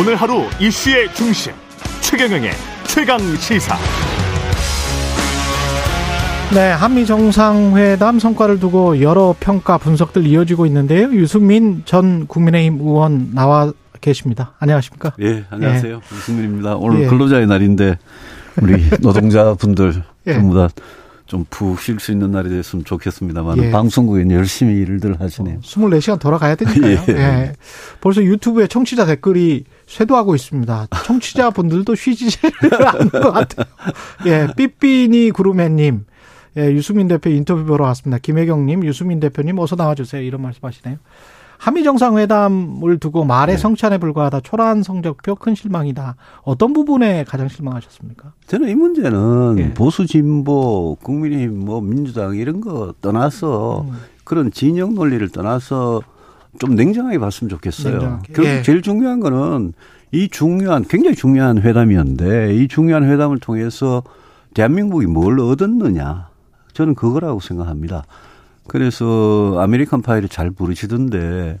오늘 하루 이슈의 중심 최경영의 최강 시사. 네, 한미 정상회담 성과를 두고 여러 평가 분석들 이어지고 있는데요. 유승민 전 국민의힘 의원 나와 계십니다. 안녕하십니까? 예, 안녕하세요. 예. 유승민입니다. 오늘 예. 근로자의 날인데 우리 노동자분들 예. 전부 다 좀 푹 쉴 수 있는 날이 됐으면 좋겠습니다만 예. 방송국에 열심히 일들 하시네요. 어, 24시간 돌아가야 되니까요. 예. 예. 벌써 유튜브에 청취자 댓글이 쇄도하고 있습니다. 청취자분들도 쉬지 않는 것 같아요. 예, 삐삐니 구루맨님. 예, 유수민 대표 인터뷰 보러 왔습니다. 김혜경님, 유수민 대표님 어서 나와주세요. 이런 말씀하시네요. 한미 정상회담을 두고 말의 네. 성찬에 불과하다. 초라한 성적표 큰 실망이다. 어떤 부분에 가장 실망하셨습니까? 저는 이 문제는 예. 보수 진보 국민의힘 뭐 민주당 이런 거 떠나서 음. 그런 진영 논리를 떠나서 좀 냉정하게 봤으면 좋겠어요. 냉정하게. 결국 예. 제일 중요한 거는 이 중요한 굉장히 중요한 회담이었는데 이 중요한 회담을 통해서 대한민국이 뭘 얻었느냐 저는 그거라고 생각합니다. 그래서 American Pie를 잘 부르시던데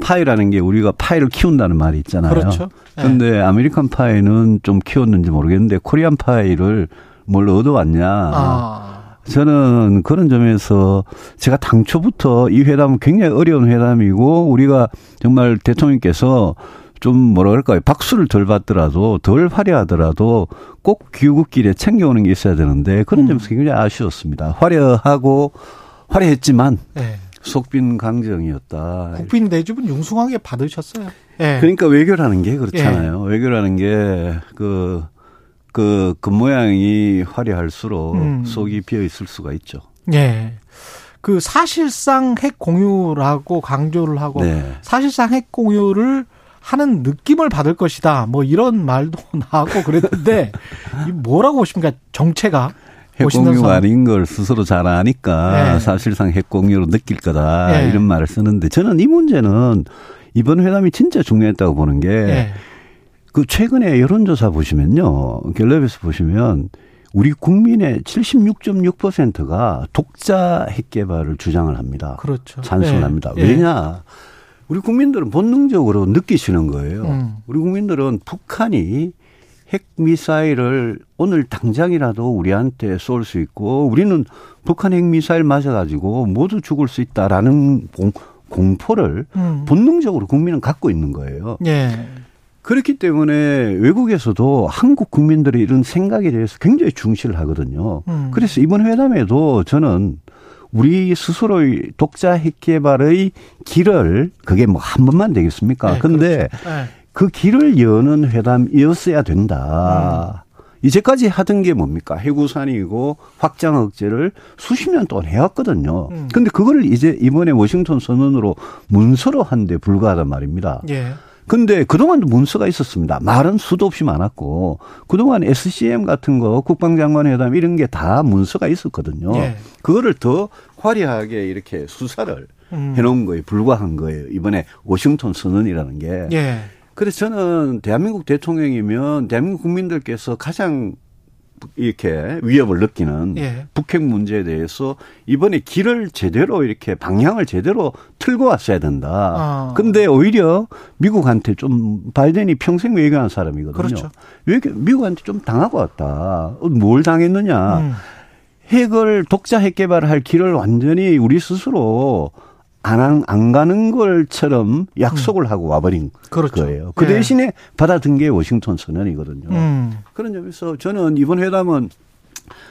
파이라는 게 우리가 파이를 키운다는 말이 있잖아요. 그렇죠. 그런데 네. American Pie는 좀 키웠는지 모르겠는데 Korean Pie를 뭘 얻어왔냐. 아. 저는 그런 점에서 제가 당초부터 이 회담은 굉장히 어려운 회담이고 우리가 정말 대통령께서 좀 뭐라 그럴까요? 박수를 덜 받더라도 덜 화려하더라도 꼭 귀국길에 챙겨오는 게 있어야 되는데 그런 음. 점에서 굉장히 아쉬웠습니다. 화려하고 화려했지만 네. 속빈 강정이었다. 국빈 내집은 융숭하게 받으셨어요. 네. 그러니까 외교라는 게 그렇잖아요. 네. 외교라는 게 그, 그, 그 모양이 화려할수록 음. 속이 비어 있을 수가 있죠. 네. 그 사실상 핵 공유라고 강조를 하고 네. 사실상 핵 공유를 하는 느낌을 받을 것이다. 뭐 이런 말도 나오고 그랬는데 뭐라고 보십니까? 정체가 핵공유 아닌 걸 스스로 잘 아니까 네. 사실상 핵공유로 느낄 거다 네. 이런 말을 쓰는데 저는 이 문제는 이번 회담이 진짜 중요했다고 보는 게그 네. 최근에 여론조사 보시면요 갤럽에서 보시면 우리 국민의 76.6%가 독자 핵 개발을 주장을 합니다. 그렇죠. 찬성합니다. 네. 왜냐? 우리 국민들은 본능적으로 느끼시는 거예요. 음. 우리 국민들은 북한이 핵 미사일을 오늘 당장이라도 우리한테 쏠 수 있고 우리는 북한 핵 미사일 맞아 가지고 모두 죽을 수 있다라는 공, 공포를 음. 본능적으로 국민은 갖고 있는 거예요. 예. 그렇기 때문에 외국에서도 한국 국민들의 이런 생각에 대해서 굉장히 중시를 하거든요. 음. 그래서 이번 회담에도 저는 우리 스스로의 독자 핵 개발의 길을 그게 뭐 한 번만 되겠습니까? 네, 근데 그렇죠. 네. 그 길을 여는 회담이었어야 된다. 음. 이제까지 하던 게 뭡니까? 해구산이고 확장 억제를 수십 년 동안 해왔거든요. 음. 근데 그걸 이제 이번에 워싱턴 선언으로 문서로 한 데 불과하단 말입니다. 예. 근데 그동안도 문서가 있었습니다. 말은 수도 없이 많았고 그동안 SCM 같은 거 국방장관 회담 이런 게 다 문서가 있었거든요. 예. 그거를 더 화려하게 이렇게 수사를 음. 해놓은 거에 불과한 거예요. 이번에 워싱턴 선언이라는 게. 예. 그래서 저는 대한민국 대통령이면 대한민국 국민들께서 가장 이렇게 위협을 느끼는 예. 북핵 문제에 대해서 이번에 길을 제대로 이렇게 방향을 제대로 틀고 왔어야 된다. 아. 근데 오히려 미국한테 좀 바이든이 평생 외교한 사람이거든요. 그렇죠. 외교 미국한테 좀 당하고 왔다. 뭘 당했느냐? 음. 핵을 독자 핵 개발할 길을 완전히 우리 스스로 안, 안 가는 걸처럼 약속을 음. 하고 와버린 그렇죠. 거예요. 그 예. 대신에 받아든 게 워싱턴 선언이거든요. 음. 그런 점에서 저는 이번 회담은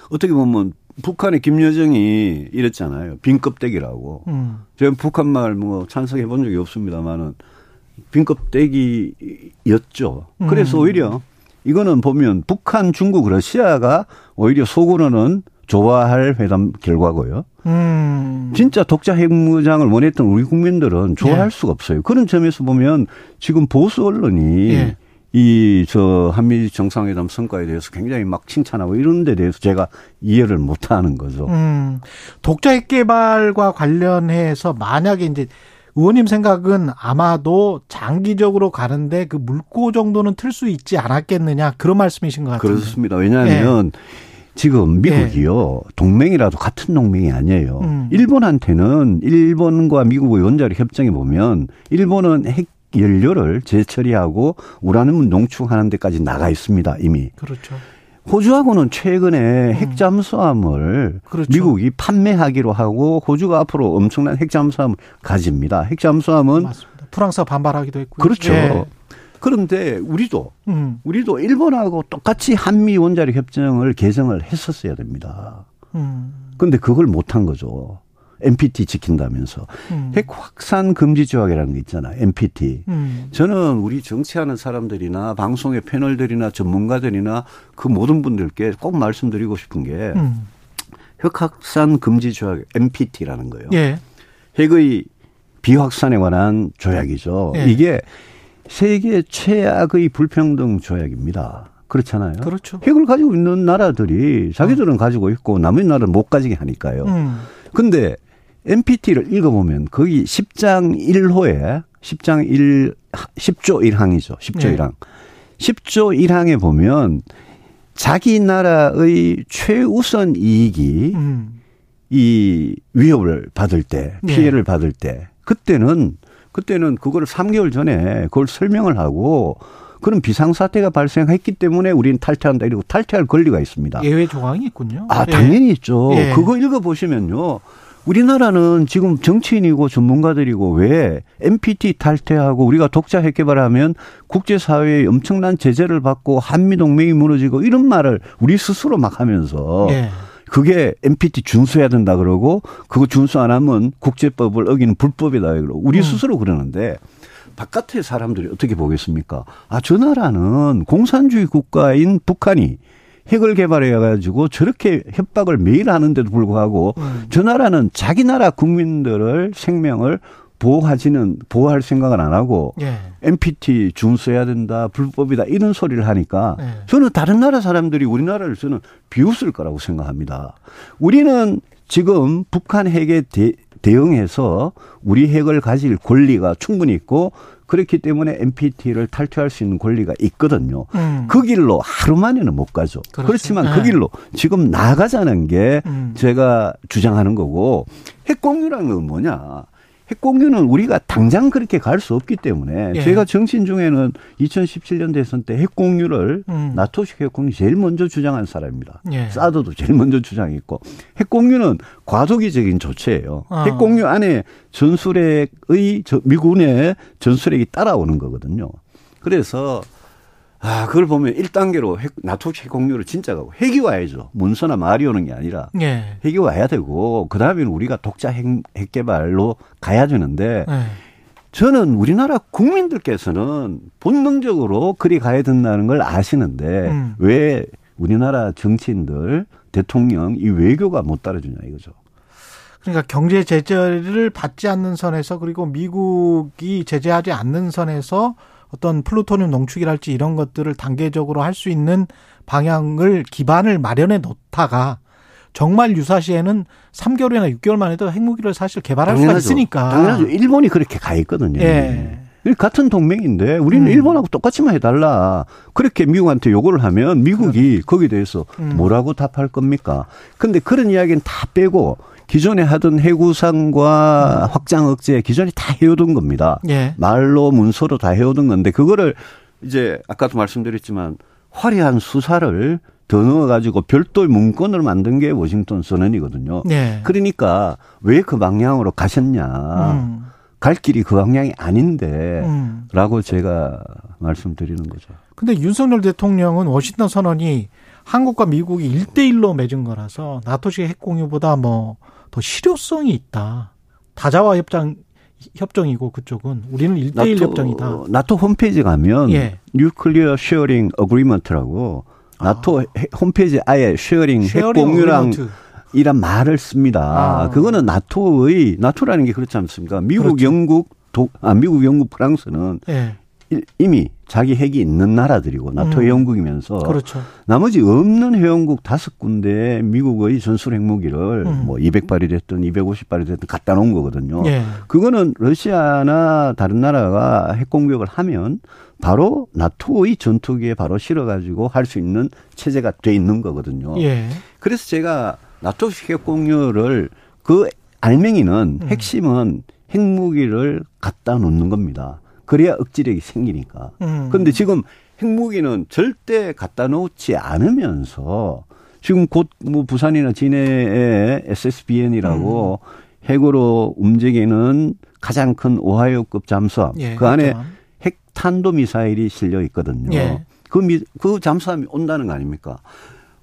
어떻게 보면 북한의 김여정이 이랬잖아요. 빈껍데기라고. 음. 제가 북한 말 뭐 찬성해 본 적이 없습니다만은 빈껍데기였죠. 그래서 음. 오히려 이거는 보면 북한, 중국, 러시아가 오히려 속으로는 좋아할 회담 결과고요. 음. 진짜 독자 핵무장을 원했던 우리 국민들은 좋아할 예. 수가 없어요. 그런 점에서 보면 지금 보수 언론이 예. 이저 한미 정상회담 성과에 대해서 굉장히 막 칭찬하고 이런 데 대해서 제가 이해를 못 하는 거죠. 음. 독자 핵 개발과 관련해서 만약에 이제 의원님 생각은 아마도 장기적으로 가는데 그 물고 정도는 틀 수 있지 않았겠느냐 그런 말씀이신 것 같아요. 그렇습니다. 왜냐하면 예. 지금 미국이요 네. 동맹이라도 같은 동맹이 아니에요. 음. 일본한테는 일본과 미국의 원자력 협정에 보면 일본은 핵 연료를 재처리하고 우라늄 농축하는 데까지 나가 있습니다 이미. 그렇죠. 호주하고는 최근에 음. 핵잠수함을 그렇죠. 미국이 판매하기로 하고 호주가 앞으로 엄청난 핵잠수함을 가집니다. 핵잠수함은 맞습니다. 프랑스가 반발하기도 했고요. 그렇죠. 예. 그런데 우리도 음. 우리도 일본하고 똑같이 한미 원자력 협정을 개정을 했었어야 됩니다. 음. 근데 그걸 못한 거죠. NPT 지킨다면서 음. 핵 확산 금지 조약이라는 게 있잖아. NPT. 음. 저는 우리 정치하는 사람들이나 방송의 패널들이나 전문가들이나 그 모든 분들께 꼭 말씀드리고 싶은 게 음. 핵 확산 금지 조약 NPT라는 거예요. 예. 핵의 비확산에 관한 조약이죠. 예. 이게 세계 최악의 불평등 조약입니다. 그렇잖아요. 그렇죠. 핵을 가지고 있는 나라들이 자기들은 어. 가지고 있고 남의 나라는 못 가지게 하니까요. 음. 근데 NPT를 읽어보면 거기 10장 1호에 10장 1, 10조 1항이죠. 10조 네. 1항. 10조 1항에 보면 자기 나라의 최우선 이익이 음. 이 위협을 받을 때, 네. 피해를 네. 받을 때, 그때는, 그때는 그거를 3개월 전에 그걸 설명을 하고 그런 비상사태가 발생했기 때문에 우리는 탈퇴한다 이러고 탈퇴할 권리가 있습니다. 예외 조항이 있군요. 아, 당연히 예. 있죠. 예. 그거 읽어보시면요. 우리나라는 지금 정치인이고 전문가들이고 왜 NPT 탈퇴하고 우리가 독자 핵 개발하면 국제사회에 엄청난 제재를 받고 한미동맹이 무너지고 이런 말을 우리 스스로 막 하면서 네. 그게 NPT 준수해야 된다 그러고 그거 준수 안 하면 국제법을 어기는 불법이다 그러고 우리 음. 스스로 그러는데 바깥의 사람들이 어떻게 보겠습니까? 아, 저 나라는 공산주의 국가인 북한이 핵을 개발해 가지고 저렇게 협박을 매일 하는데도 불구하고 음. 저 나라는 자기 나라 국민들을 생명을 보호하지는 보호할 생각을 안 하고 예. NPT 준수해야 된다 불법이다 이런 소리를 하니까 예. 저는 다른 나라 사람들이 우리나라를 저는 비웃을 거라고 생각합니다. 우리는 지금 북한 핵에 대, 대응해서 우리 핵을 가질 권리가 충분히 있고 그렇기 때문에 NPT를 탈퇴할 수 있는 권리가 있거든요. 음. 그 길로 하루 만에는 못 가죠. 그렇죠. 그렇지만 네. 그 길로 지금 나가자는 게 음. 제가 주장하는 거고 핵공유라는 건 뭐냐. 핵공유는 우리가 당장 그렇게 갈 수 없기 때문에 예. 제가 정신 중에는 2017년 대선 때 핵공유를 음. 나토식 핵공유 제일 먼저 주장한 사람입니다. 예. 사드도 제일 먼저 주장했고 핵공유는 과도기적인 조치예요. 어. 핵공유 안에 전술핵의 미군의 전술핵이 따라오는 거거든요. 그래서 아, 그걸 보면 1단계로 핵, 나토 핵 공유를 진짜 가고 핵이 와야죠. 문서나 말이 오는 게 아니라 네. 핵이 와야 되고 그다음에는 우리가 독자 핵, 핵 개발로 가야 되는데 네. 저는 우리나라 국민들께서는 본능적으로 그리 가야 된다는 걸 아시는데 음. 왜 우리나라 정치인들 대통령 이 외교가 못 따라주냐 이거죠. 그러니까 경제 제재를 받지 않는 선에서 그리고 미국이 제재하지 않는 선에서 어떤 플루토늄 농축이랄지 이런 것들을 단계적으로 할 수 있는 방향을 기반을 마련해 놓다가 정말 유사시에는 3개월이나 6개월 만에도 핵무기를 사실 개발할 당연하죠. 수가 있으니까. 당연하죠. 일본이 그렇게 가 있거든요. 예. 같은 동맹인데 우리는 음. 일본하고 똑같이만 해달라. 그렇게 미국한테 요구를 하면 미국이 거기에 대해서 음. 뭐라고 답할 겁니까? 근데 그런 이야기는 다 빼고 기존에 하던 해구상과 음. 확장 억제 기존에 다 해오던 겁니다. 예. 말로 문서로 다 해오던 건데 그거를 이제 아까도 말씀드렸지만 화려한 수사를 더 넣어가지고 별도의 문건을 만든 게 워싱턴 선언이거든요. 예. 그러니까 왜 그 방향으로 가셨냐. 음. 갈 길이 그 방향이 아닌데 음. 라고 제가 말씀드리는 거죠. 근데 윤석열 대통령은 워싱턴 선언이 한국과 미국이 일대일로 맺은 거라서 나토식 핵 공유보다 뭐 더 실효성이 있다. 다자와 협정 협정이고 그쪽은 우리는 1대1 협정이다. 나토 홈페이지 가면 예. nuclear sharing agreement라고 나토 아. 홈페이지 아예 sharing, sharing 핵 공유랑 agreement. 이란 말을 씁니다. 아. 그거는 나토의 나토라는 게 그렇지 않습니까? 미국, 그렇죠. 영국, 도, 아 미국, 영국, 프랑스는 예. 이미 자기 핵이 있는 나라들이고 나토 음. 회원국이면서 그렇죠. 나머지 없는 회원국 다섯 군데 미국의 전술 핵무기를 음. 뭐 200발이 됐든 250발이 됐든 갖다 놓은 거거든요. 예. 그거는 러시아나 다른 나라가 핵 공격을 하면 바로 나토의 전투기에 바로 실어 가지고 할 수 있는 체제가 돼 있는 거거든요. 예. 그래서 제가 나토 핵 공유를 그 알맹이는 음. 핵심은 핵무기를 갖다 놓는 겁니다. 그래야 억지력이 생기니까. 음. 그런데 지금 핵무기는 절대 갖다 놓지 않으면서 지금 곧 뭐 부산이나 진해에 SSBN이라고 음. 핵으로 움직이는 가장 큰 오하이오급 잠수함 예, 그 안에 그렇죠. 핵 탄도 미사일이 실려 있거든요. 예. 그, 미, 그 잠수함이 온다는 거 아닙니까?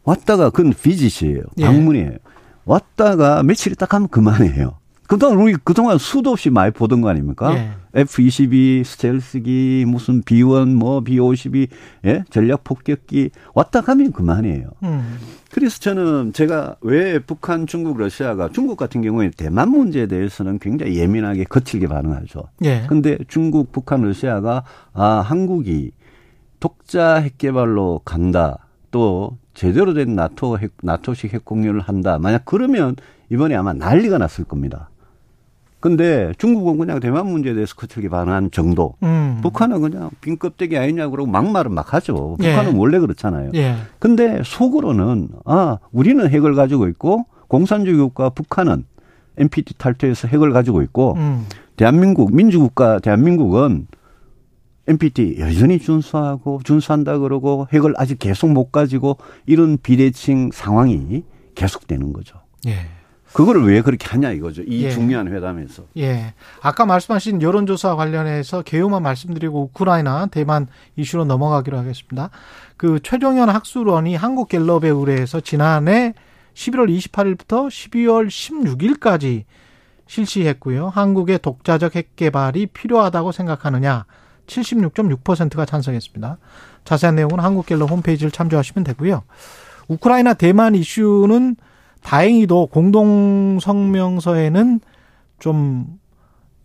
왔다가 그건 비짓이에요. 예. 방문이에요. 예. 왔다가 며칠 있다 가면 그만해요. 그동안 우리 그동안 수도 없이 많이 보던 거 아닙니까? 예. F-22 스텔스기 무슨 B-1 뭐 B-52 예? 전략 폭격기 왔다 가면 그만이에요. 음. 그래서 저는 제가 왜 북한, 중국, 러시아가 중국 같은 경우에 대만 문제에 대해서는 굉장히 예민하게 거칠게 반응하죠. 예. 근데 중국, 북한, 러시아가 아, 한국이 독자 핵 개발로 간다. 또 제대로 된 나토 핵, 나토식 핵 공유를 한다. 만약 그러면 이번에 아마 난리가 났을 겁니다. 근데 중국은 그냥 대만 문제에 대해서 거칠게 반한 정도. 음. 북한은 그냥 빈 껍데기 아니냐 그러고 막말은 막 하죠. 북한은 예. 원래 그렇잖아요. 예. 근데 속으로는 아, 우리는 핵을 가지고 있고 공산주의 국가 북한은 NPT 탈퇴해서 핵을 가지고 있고 음. 대한민국 민주국가 대한민국은 NPT 여전히 준수하고 준수한다 그러고 핵을 아직 계속 못 가지고 이런 비대칭 상황이 계속되는 거죠. 예. 그거를 왜 그렇게 하냐 이거죠. 이 예. 중요한 회담에서. 예. 아까 말씀하신 여론조사 관련해서 개요만 말씀드리고 우크라이나 대만 이슈로 넘어가기로 하겠습니다. 그 최종현 학술원이 한국갤럽에 의뢰해서 지난해 11월 28일부터 12월 16일까지 실시했고요. 한국의 독자적 핵 개발이 필요하다고 생각하느냐 76.6%가 찬성했습니다. 자세한 내용은 한국갤럽 홈페이지를 참조하시면 되고요. 우크라이나 대만 이슈는 다행히도 공동 성명서에는 좀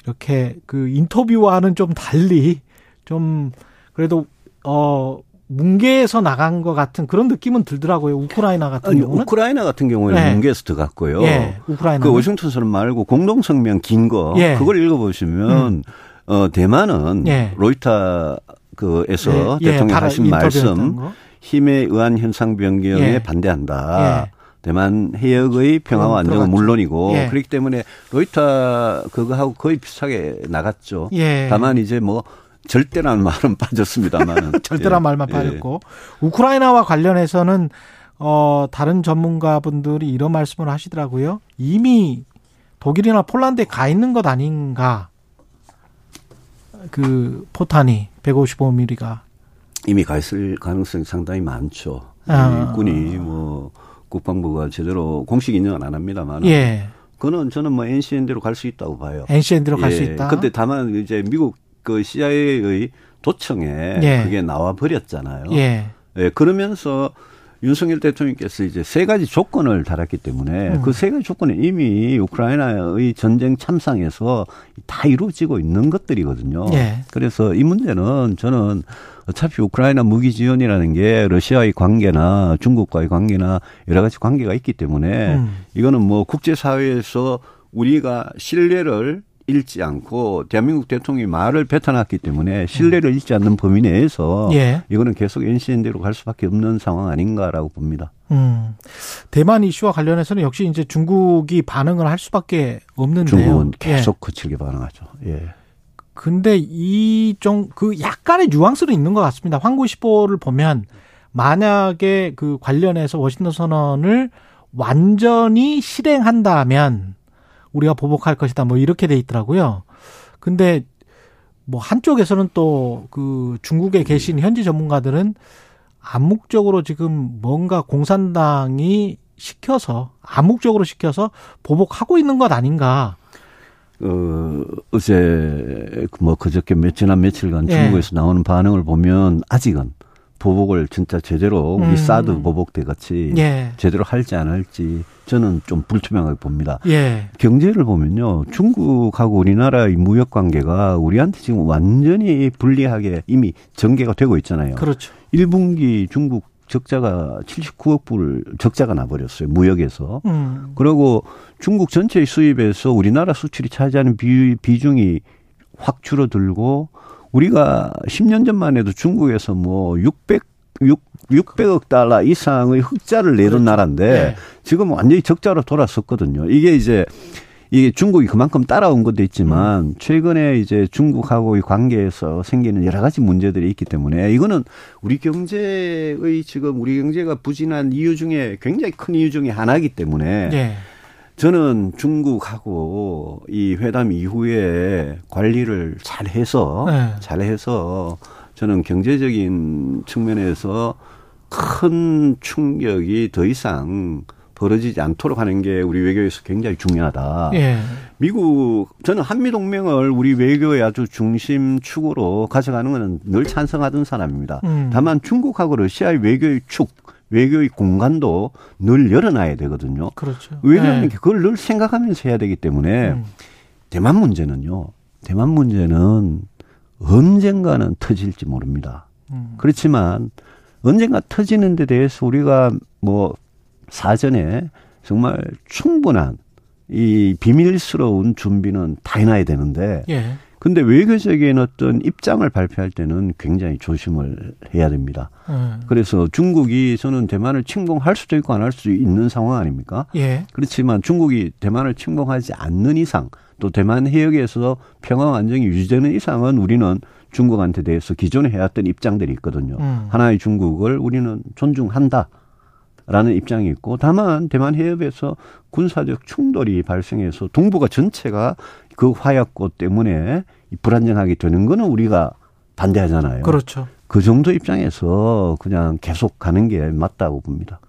이렇게 그 인터뷰와는 좀 달리 좀 그래도 어 뭉개에서 나간 것 같은 그런 느낌은 들더라고요. 우크라이나 같은 아니, 경우는. 우크라이나 같은 경우에는 네. 뭉개에서 들어갔고요. 예, 우크라이나. 그 워싱턴선 말고 공동 성명 긴 거. 예. 그걸 읽어보시면, 음. 어, 대만은 예. 로이터 그에서 예. 예 대통령 하신 말씀, 힘에 의한 현상 변경에 예. 반대한다. 예. 대만 해역의 평화와 안정은 물론이고 예. 그렇기 때문에 로이터 그거하고 거의 비슷하게 나갔죠. 예. 다만 이제 뭐 절대라는 말은 빠졌습니다만 절대란 예. 말만 빠졌고 우크라이나와 관련해서는 어 다른 전문가분들이 이런 말씀을 하시더라고요. 이미 독일이나 폴란드에 가 있는 것 아닌가? 그 포탄이 155mm가 이미 가 있을 가능성이 상당히 많죠. 아. 일꾼이 뭐 국방부가 제대로 공식 인정은 안 합니다만. 예. 그거는 저는 뭐 NCN대로 갈 수 있다고 봐요. NCN대로 예. 갈수 있다. 근데 다만 이제 미국 그 CIA의 도청에 예. 그게 나와 버렸잖아요. 예. 예. 그러면서 윤석열 대통령께서 이제 세 가지 조건을 달았기 때문에 음. 그세 가지 조건은 이미 우크라이나의 전쟁 참상에서 다 이루어지고 있는 것들이거든요. 예. 그래서 이 문제는 저는 어차피 우크라이나 무기 지원이라는 게 러시아의 관계나 중국과의 관계나 여러 가지 관계가 있기 때문에 음. 이거는 뭐 국제사회에서 우리가 신뢰를 잃지 않고 대한민국 대통령이 말을 뱉어놨기 때문에 신뢰를 잃지 않는 범위 내에서 예. 이거는 계속 NCN대로 갈 수밖에 없는 상황 아닌가라고 봅니다. 음. 대만 이슈와 관련해서는 역시 이제 중국이 반응을 할 수밖에 없는데요. 중국은 계속 예. 거칠게 반응하죠. 예. 근데 이 좀 그 약간의 뉘앙스는 있는 것 같습니다. 황구1보를 보면 만약에 그 관련해서 워싱턴 선언을 완전히 실행한다면 우리가 보복할 것이다. 뭐 이렇게 돼 있더라고요. 근데 뭐 한쪽에서는 또 그 중국에 계신 현지 전문가들은 암묵적으로 지금 뭔가 공산당이 시켜서 암묵적으로 시켜서 보복하고 있는 것 아닌가. 어, 어제 뭐 그저께 몇 지난 며칠간 예. 중국에서 나오는 반응을 보면 아직은 보복을 진짜 제대로 우리 음. 사드 보복 때 같이 예. 제대로 할지 안 할지 저는 좀 불투명하게 봅니다. 예. 경제를 보면요. 중국하고 우리나라의 무역 관계가 우리한테 지금 완전히 불리하게 이미 전개가 되고 있잖아요. 그렇죠. 1분기 중국 적자가 79억 불 적자가 나버렸어요. 무역에서. 음. 그리고 중국 전체의 수입에서 우리나라 수출이 차지하는 비, 비중이 확 줄어들고 우리가 10년 전만 해도 중국에서 뭐 600, 6, 600억 달러 이상의 흑자를 내던 그렇죠. 나라인데 네. 지금 완전히 적자로 돌아섰거든요. 이게 이제 이게 중국이 그만큼 따라온 것도 있지만 음. 최근에 이제 중국하고의 관계에서 생기는 여러 가지 문제들이 있기 때문에 이거는 우리 경제의 지금 우리 경제가 부진한 이유 중에 굉장히 큰 이유 중에 하나이기 때문에 네. 저는 중국하고 이 회담 이후에 관리를 잘 해서 네. 잘 해서 저는 경제적인 측면에서 큰 충격이 더 이상 벌어지지 않도록 하는 게 우리 외교에서 굉장히 중요하다. 예. 미국 저는 한미 동맹을 우리 외교의 아주 중심 축으로 가져가는 것은 늘 찬성하던 사람입니다. 음. 다만 중국하고 러시아의 외교의 축 외교의 공간도 늘 열어놔야 되거든요. 그렇죠. 왜냐하면 네. 그걸 늘 생각하면서 해야 되기 때문에 음. 대만 문제는요. 대만 문제는 언젠가는 터질지 모릅니다. 음. 그렇지만 언젠가 터지는 데 대해서 우리가 뭐 사전에 정말 충분한 이 비밀스러운 준비는 다 해놔야 되는데 예. 근데 외교적인 어떤 입장을 발표할 때는 굉장히 조심을 해야 됩니다. 음. 그래서 중국이 저는 대만을 침공할 수도 있고 안 할 수도 있는 상황 아닙니까? 예. 그렇지만 중국이 대만을 침공하지 않는 이상 또 대만 해역에서 평화 안정이 유지되는 이상은 우리는 중국한테 대해서 기존에 해왔던 입장들이 있거든요. 음. 하나의 중국을 우리는 존중한다. 라는 입장이 있고 다만 대만 해협에서 군사적 충돌이 발생해서 동북아 전체가 그 화약고 때문에 불안정하게 되는 거는 우리가 반대하잖아요. 그렇죠. 그 정도 입장에서 그냥 계속 가는 게 맞다고 봅니다.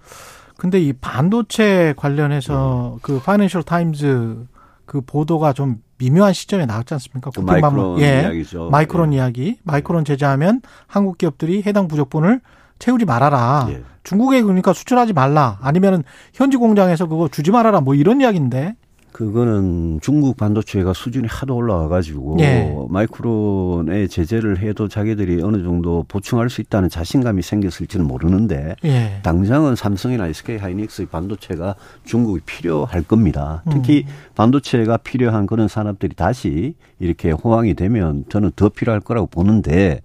근데 이 반도체 관련해서 네. 그 파이낸셜 타임즈 그 보도가 좀 미묘한 시점에 나왔지 않습니까? 그 마이크론 예. 이야기죠. 마이크론 예. 이야기. 마이크론 제재하면 한국 기업들이 해당 부족분을 채우지 말아라. 예. 중국에 그러니까 수출하지 말라. 아니면은 현지 공장에서 그거 주지 말아라. 뭐 이런 이야기인데. 그거는 중국 반도체가 수준이 하도 올라와가지고 예. 마이크론의 제재를 해도 자기들이 어느 정도 보충할 수 있다는 자신감이 생겼을지는 모르는데 예. 당장은 삼성이나 SK 하이닉스의 반도체가 중국이 필요할 겁니다. 특히 음. 반도체가 필요한 그런 산업들이 다시 이렇게 호황이 되면 저는 더 필요할 거라고 보는데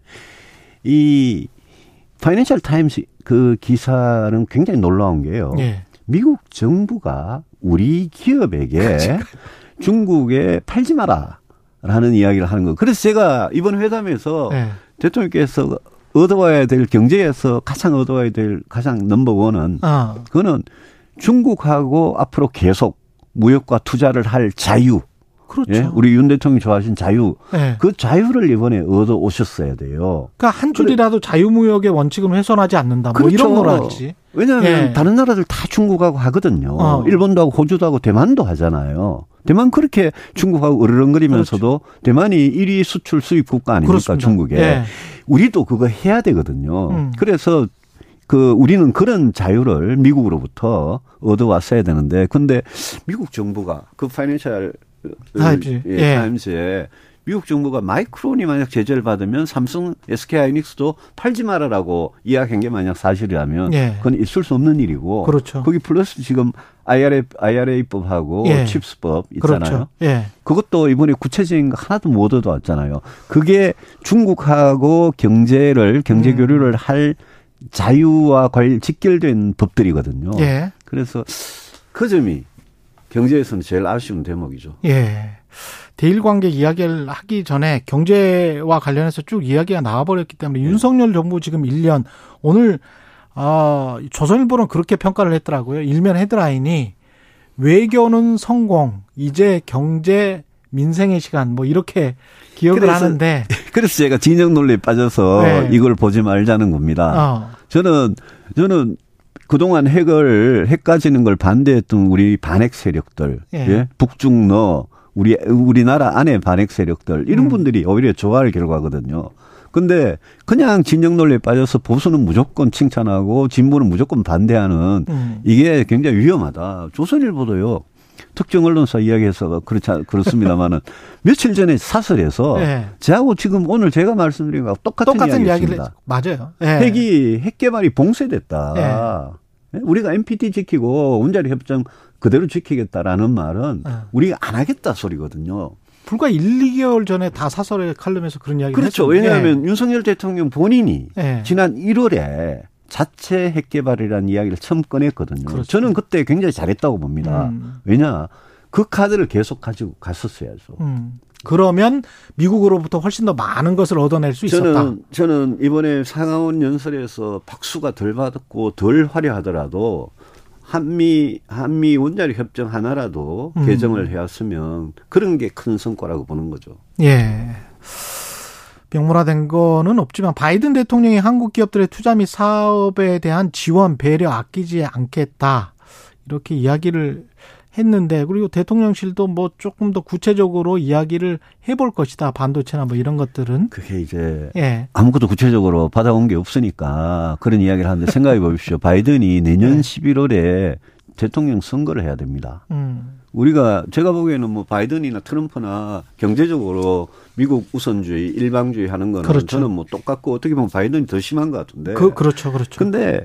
이 Financial Times 그 기사는 굉장히 놀라운 게요. 예. 미국 정부가 우리 기업에게 중국에 팔지 마라. 라는 이야기를 하는 거. 그래서 제가 이번 회담에서 네. 대통령께서 얻어와야 될 경제에서 가장 얻어와야 될 가장 number one은 어. 그거는 중국하고 앞으로 계속 무역과 투자를 할 자유. 그렇죠. 예? 우리 윤 대통령이 좋아하신 자유. 네. 그 자유를 이번에 얻어 오셨어야 돼요. 그러니까 한 줄이라도 그래. 자유무역의 원칙은 훼손하지 않는다. 뭐 그렇죠. 이런 거라지. 왜냐하면 예. 다른 나라들 다 중국하고 하거든요. 어. 일본도 하고 호주도 하고 대만도 하잖아요. 대만 그렇게 중국하고 으르렁거리면서도 그렇죠. 대만이 1위 수출 수입 국가 아닙니까 그렇습니다. 중국에. 예. 우리도 그거 해야 되거든요. 음. 그래서 그 우리는 그런 자유를 미국으로부터 얻어왔어야 되는데 근데 미국 정부가 그 Financial Times. 예, 예. Times에 미국 정부가 마이크론이 만약 제재를 받으면 삼성, SK 하이닉스도 팔지 말아라고 이야기한 게 만약 사실이라면 예. 그건 있을 수 없는 일이고 그렇죠. 거기 플러스 지금 IRA IRA법하고 예. CHIPS법 있잖아요. 그렇죠. 예. 그것도 이번에 구체적인 거 하나도 못 얻어왔잖아요. 그게 중국하고 경제를 경제 음. 교류를 음. 할 자유와 관 직결된 법들이거든요. 예. 그래서 그 점이 경제에서는 제일 아쉬운 대목이죠. 예. 대일 관계 이야기를 하기 전에 경제와 관련해서 쭉 이야기가 나와버렸기 때문에 네. 윤석열 정부 지금 1년 오늘 어, 조선일보는 그렇게 평가를 했더라고요. 일면 헤드라인이 외교는 성공, 이제 경제 민생의 시간 뭐 이렇게 기억을 그래서, 하는데 그래서 제가 진영 논리에 빠져서 네. 이걸 보지 말자는 겁니다. 어. 저는 저는 그동안 핵을 핵 가지는 걸 반대했던 우리 반핵 세력들, 예. 예? 북중러 우리 우리나라 안에 반핵 세력들 이런 음. 분들이 오히려 좋아할 결과거든요. 근데 그냥 진영 논리에 빠져서 보수는 무조건 칭찬하고 진보는 무조건 반대하는 음. 이게 굉장히 위험하다. 조선일보도요. 특정 언론사 이야기해서 그렇지 그렇습니다만은 며칠 전에 사설에서 네. 저하고 지금 오늘 제가 말씀드린 거하고 똑같은, 똑같은 이야기를 맞아요. 네. 핵이 핵 개발이 봉쇄됐다. 네. 우리가 NPT 지키고 원자력 협정 그대로 지키겠다라는 말은 네. 우리가 안 하겠다 소리거든요. 불과 1, 2개월 전에 다 사설의 칼럼에서 그런 이야기를 그렇죠. 했죠. 왜냐하면 윤석열 대통령 본인이 지난 1월에 자체 핵 개발이라는 이야기를 처음 꺼냈거든요. 그렇죠. 저는 그때 굉장히 잘했다고 봅니다. 음. 왜냐 그 카드를 계속 가지고 갔었어야죠. 음. 그러면 미국으로부터 훨씬 더 많은 것을 얻어낼 수 저는, 있었다. 저는 이번에 상하원 연설에서 박수가 덜 받았고 덜 화려하더라도 한미 한미 원자력 협정 하나라도 음. 개정을 해왔으면 그런 게 큰 성과라고 보는 거죠. 예. 명문화된 거는 없지만 바이든 대통령이 한국 기업들의 투자 및 사업에 대한 지원 배려 아끼지 않겠다 이렇게 이야기를 했는데 그리고 대통령실도 뭐 조금 더 구체적으로 이야기를 해볼 것이다 반도체나 뭐 이런 것들은 그게 이제 예. 아무것도 구체적으로 받아온 게 없으니까 그런 이야기를 하는데 생각해 보십시오 바이든이 내년 네. 11월에 대통령 선거를 해야 됩니다. 음. 우리가 제가 보기에는 뭐 바이든이나 트럼프나 경제적으로 미국 우선주의, 일방주의 하는 거는 그렇죠. 저는 뭐 똑같고 어떻게 보면 바이든이 더 심한 것 같은데. 그, 그렇죠, 그렇죠. 근데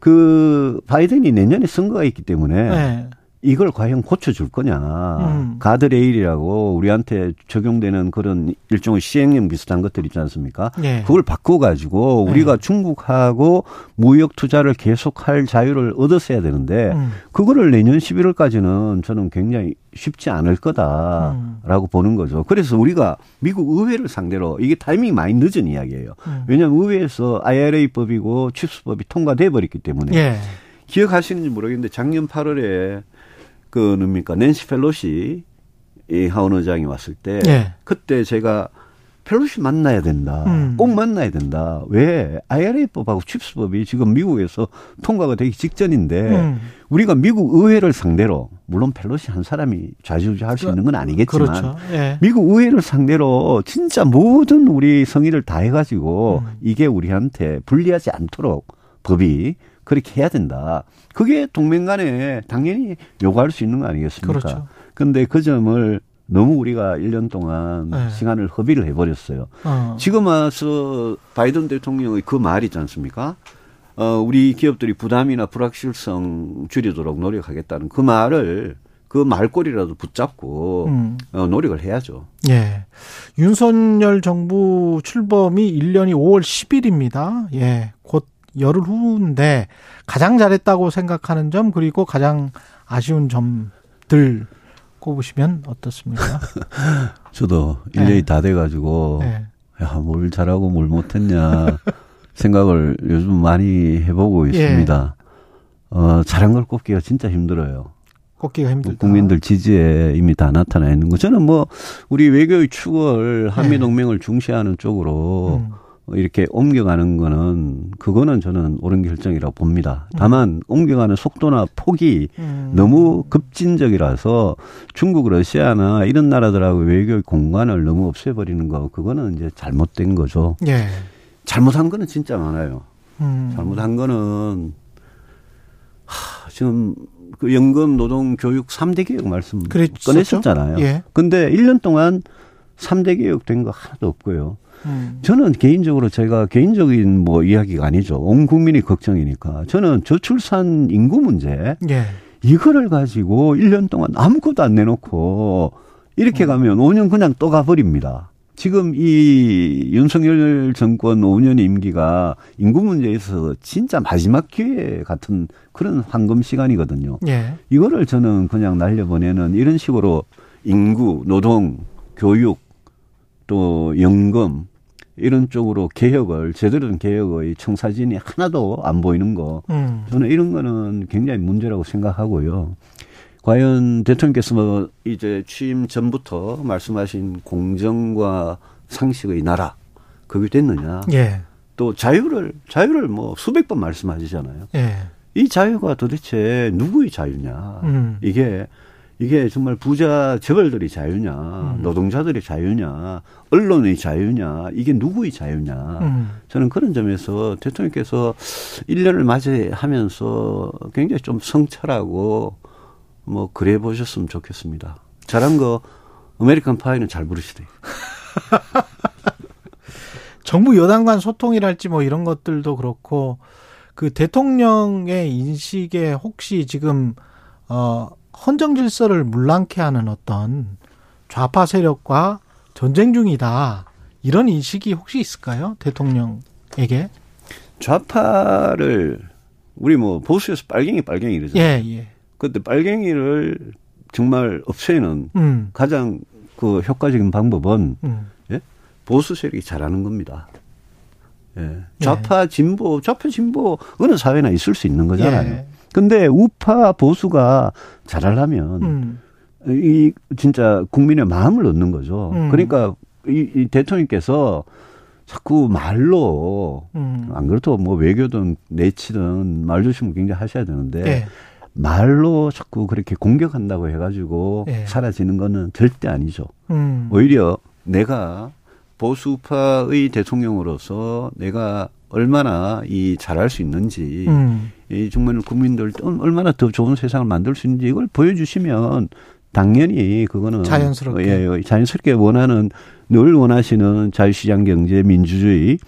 그 바이든이 내년에 선거가 있기 때문에 네. 이걸 과연 고쳐줄 거냐. 음. 가드레일이라고 우리한테 적용되는 그런 일종의 시행령 비슷한 것들 있지 않습니까? 네. 그걸 바꿔가지고 우리가 네. 중국하고 무역 투자를 계속할 자유를 얻었어야 되는데 음. 그거를 내년 11월까지는 저는 굉장히 쉽지 않을 거다라고 음. 보는 거죠. 그래서 우리가 미국 의회를 상대로 이게 타이밍이 많이 늦은 이야기예요. 음. 왜냐하면 의회에서 IRA법이고 칩스법이 통과돼 버렸기 때문에. 예. 기억하시는지 모르겠는데 작년 8월에 그 뭡니까 낸시 펠로시 이 하원 의장이 왔을 때 네. 그때 제가 펠로시 만나야 된다. 음. 꼭 만나야 된다. 왜 IRA법하고 CHIPS법이 지금 미국에서 통과가 되기 직전인데 음. 우리가 미국 의회를 상대로 물론 펠로시 한 사람이 좌지우지할 수 있는 건 아니겠지만 그렇죠. 예. 미국 의회를 상대로 진짜 모든 우리 성의를 다해 가지고 음. 이게 우리한테 불리하지 않도록 법이 그렇게 해야 된다. 그게 동맹 간에 당연히 요구할 수 있는 거 아니겠습니까? 그렇죠. 근데 그 점을 너무 우리가 1년 동안 네. 시간을 허비를 해버렸어요. 어. 지금 와서 바이든 대통령의 그말 있지 않습니까? 어, 우리 기업들이 부담이나 불확실성 줄이도록 노력하겠다는 그 말을 그 말꼬리라도 붙잡고 음. 어, 노력을 해야죠. 예. 윤석열 정부 출범이 1년이 5월 10일입니다. 예. 곧 열흘 후인데 가장 잘했다고 생각하는 점 그리고 가장 아쉬운 점들 꼽으시면 어떻습니까? 저도 1년이 네. 다 돼가지고 네. 야뭘 잘하고 뭘 못했냐 생각을 요즘 많이 해보고 예. 있습니다. 예. 어, 잘한 걸 꼽기가 진짜 힘들어요. 꼽기가 힘들다. 국민들 지지에 이미 다 나타나 있는 거. 저는 뭐 우리 외교의 축을 한미 동맹을 네. 중시하는 쪽으로 음. 이렇게 옮겨가는 거는 그거는 저는 옳은 결정이라고 봅니다. 다만 음. 옮겨가는 속도나 폭이 음. 너무 급진적이라서 중국, 러시아나 이런 나라들하고 외교의 공간을 너무 없애버리는 거 그거는 이제 잘못된 거죠. 예. 잘못한 거는 진짜 많아요. 음. 잘못한 거는 하, 지금 그 연금, 노동, 교육 3대 개혁 말씀 그랬었죠? 꺼냈었잖아요. 예. 근데 1년 동안 3대 개혁 된 거 하나도 없고요. 음. 저는 개인적으로 제가 개인적인 뭐 이야기가 아니죠. 온 국민이 걱정이니까. 저는 저출산 인구 문제. 예. 이거를 가지고 1년 동안 아무것도 안 내놓고 이렇게 음. 가면 5년 그냥 또 가버립니다. 지금 이 윤석열 정권 5년 임기가 인구 문제에서 진짜 마지막 기회 같은 그런 황금 시간이거든요. 예. 이거를 저는 그냥 날려보내는 이런 식으로 인구, 노동, 교육, 또 연금 이런 쪽으로 개혁을 제대로 된 개혁의 청사진이 하나도 안 보이는 거 음. 저는 이런 거는 굉장히 문제라고 생각하고요. 과연 대통령께서 뭐 이제 취임 전부터 말씀하신 공정과 상식의 나라 그게 됐느냐? 예. 또 자유를 자유를 뭐 수백 번 말씀하시잖아요. 예. 이 자유가 도대체 누구의 자유냐? 음. 이게 이게 정말 부자 재벌들이 자유냐, 음. 노동자들의 자유냐, 언론의 자유냐, 이게 누구의 자유냐. 음. 저는 그런 점에서 대통령께서 1년을 맞이하면서 굉장히 좀 성찰하고 뭐 그래 보셨으면 좋겠습니다. 잘한 거 American Pie는 잘 부르시대요. 정부 여당 간 소통이랄지 뭐 이런 것들도 그렇고 그 대통령의 인식에 혹시 지금 어 헌정 질서를 문란케 하는 어떤 좌파 세력과 전쟁 중이다. 이런 인식이 혹시 있을까요? 대통령에게? 좌파를 우리 뭐 보수에서 빨갱이 빨갱이 이러잖아요. 예, 예. 그때 빨갱이를 정말 없애는 음. 가장 그 효과적인 방법은 음. 예? 보수 세력이 잘하는 겁니다. 예. 네. 좌파 진보, 좌파 진보 어느 사회나 있을 수 있는 거잖아요. 예. 근데 우파 보수가 잘하려면 음. 이 진짜 국민의 마음을 얻는 거죠. 음. 그러니까 이, 이 대통령께서 자꾸 말로 음. 안 그래도 뭐 외교든 내치든 말 조심을 굉장히 하셔야 되는데 네. 말로 자꾸 그렇게 공격한다고 해가지고 네. 사라지는 거는 절대 아니죠. 음. 오히려 내가 보수파의 대통령으로서 내가 얼마나 이 잘할 수 있는지 음. 이 정말 국민들 얼마나 더 좋은 세상을 만들 수 있는지 이걸 보여주시면 당연히 그거는 자연스럽게 예, 예, 자연스럽게 원하는 늘 원하시는 자유시장 경제 민주주의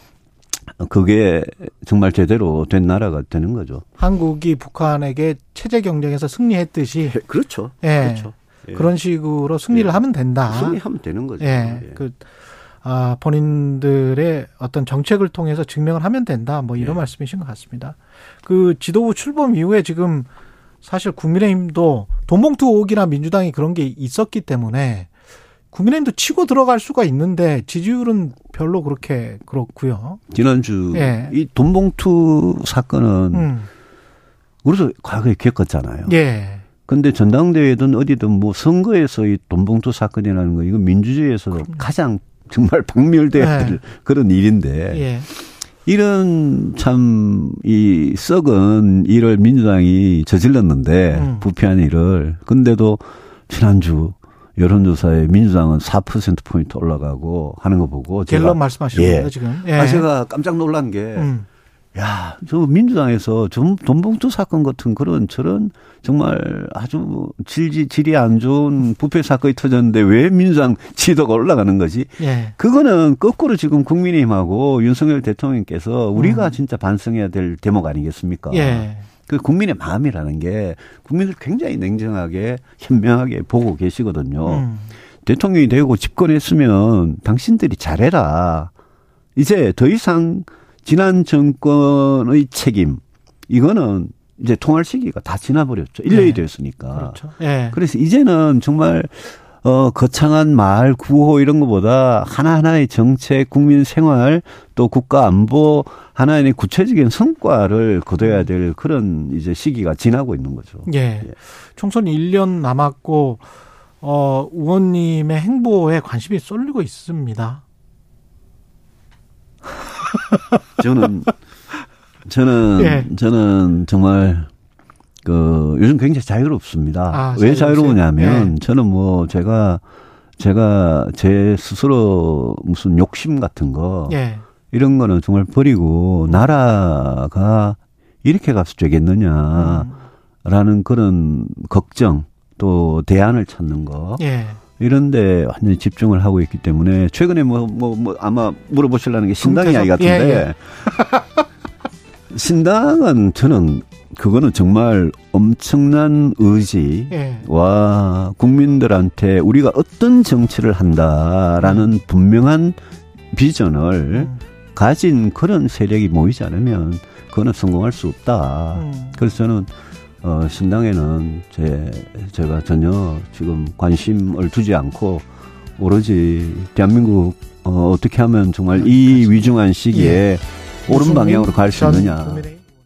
그게 정말 제대로 된 나라가 되는 거죠. 한국이 북한에게 체제 경쟁에서 승리했듯이 예, 그렇죠. 예. 그렇죠. 예. 그런 식으로 승리를 예. 하면 된다. 승리하면 되는 거죠. 예. 예. 그 아, 본인들의 어떤 정책을 통해서 증명을 하면 된다. 뭐 이런 예. 말씀이신 것 같습니다. 그 지도부 출범 이후에 지금 사실 국민의힘도 돈봉투 의혹이나 민주당이 그런 게 있었기 때문에 국민의힘도 치고 들어갈 수가 있는데 지지율은 별로 그렇게 그렇고요. 지난주 예. 이 돈봉투 사건은 음. 우리도 과거에 겪었잖아요. 예. 근데 전당대회든 어디든 뭐 선거에서 이 돈봉투 사건이라는 거 이거 민주주의에서도 그럼. 가장 정말 박멸돼야 될 예. 그런 일인데 예. 이런 참 이 썩은 일을 민주당이 저질렀는데 음. 부패한 일을 근데도 지난주 여론조사에 민주당은 4% 포인트 올라가고 하는 거 보고 갤럽 말씀하시는 예. 거예요 지금? 예. 아 제가 깜짝 놀란 게. 음. 야, 저 민주당에서 돈봉투 사건 같은 그런 저런 정말 아주 질지 질이 안 좋은 부패 사건이 터졌는데 왜 민주당 지도가 올라가는 거지? 예. 그거는 거꾸로 지금 국민의힘하고 윤석열 대통령께서 우리가 음. 진짜 반성해야 될 대목 아니겠습니까? 예. 그 국민의 마음이라는 게 국민들 굉장히 냉정하게 현명하게 보고 계시거든요. 음. 대통령이 되고 집권했으면 당신들이 잘해라. 이제 더 이상 지난 정권의 책임 이거는 이제 통할 시기가 다 지나버렸죠. 1년이 네. 되었으니까. 그렇죠. 네. 그래서 이제는 정말 어 거창한 말 구호 이런 것보다 하나하나의 정책, 국민 생활 또 국가 안보 하나의 구체적인 성과를 거둬야 될 그런 이제 시기가 지나고 있는 거죠. 예. 예. 총선 1년 남았고 어 의원님의 행보에 관심이 쏠리고 있습니다. 저는 저는 예. 저는 정말 그 요즘 굉장히 자유롭습니다. 아, 왜 자유로우냐면 예. 저는 뭐 제가 제가 제 스스로 무슨 욕심 같은 거 예. 이런 거는 정말 버리고 나라가 이렇게 가서 되겠느냐라는 음. 그런 걱정 또 대안을 찾는 거 예. 이런데 완전히 집중을 하고 있기 때문에 최근에 뭐 뭐 뭐 뭐 아마 물어보시려는 게 신당 이야기 같은데 예, 예. 신당은 저는 그거는 정말 엄청난 의지와 예. 국민들한테 우리가 어떤 정치를 한다라는 음. 분명한 비전을 음. 가진 그런 세력이 모이지 않으면 그거는 성공할 수 없다. 음. 그래서 저는 어, 신당에는 제, 제가 전혀 지금 관심을 두지 않고 오로지 대한민국 어, 어떻게 하면 정말 이 위중한 시기에 예. 옳은 방향으로 갈 수 있느냐.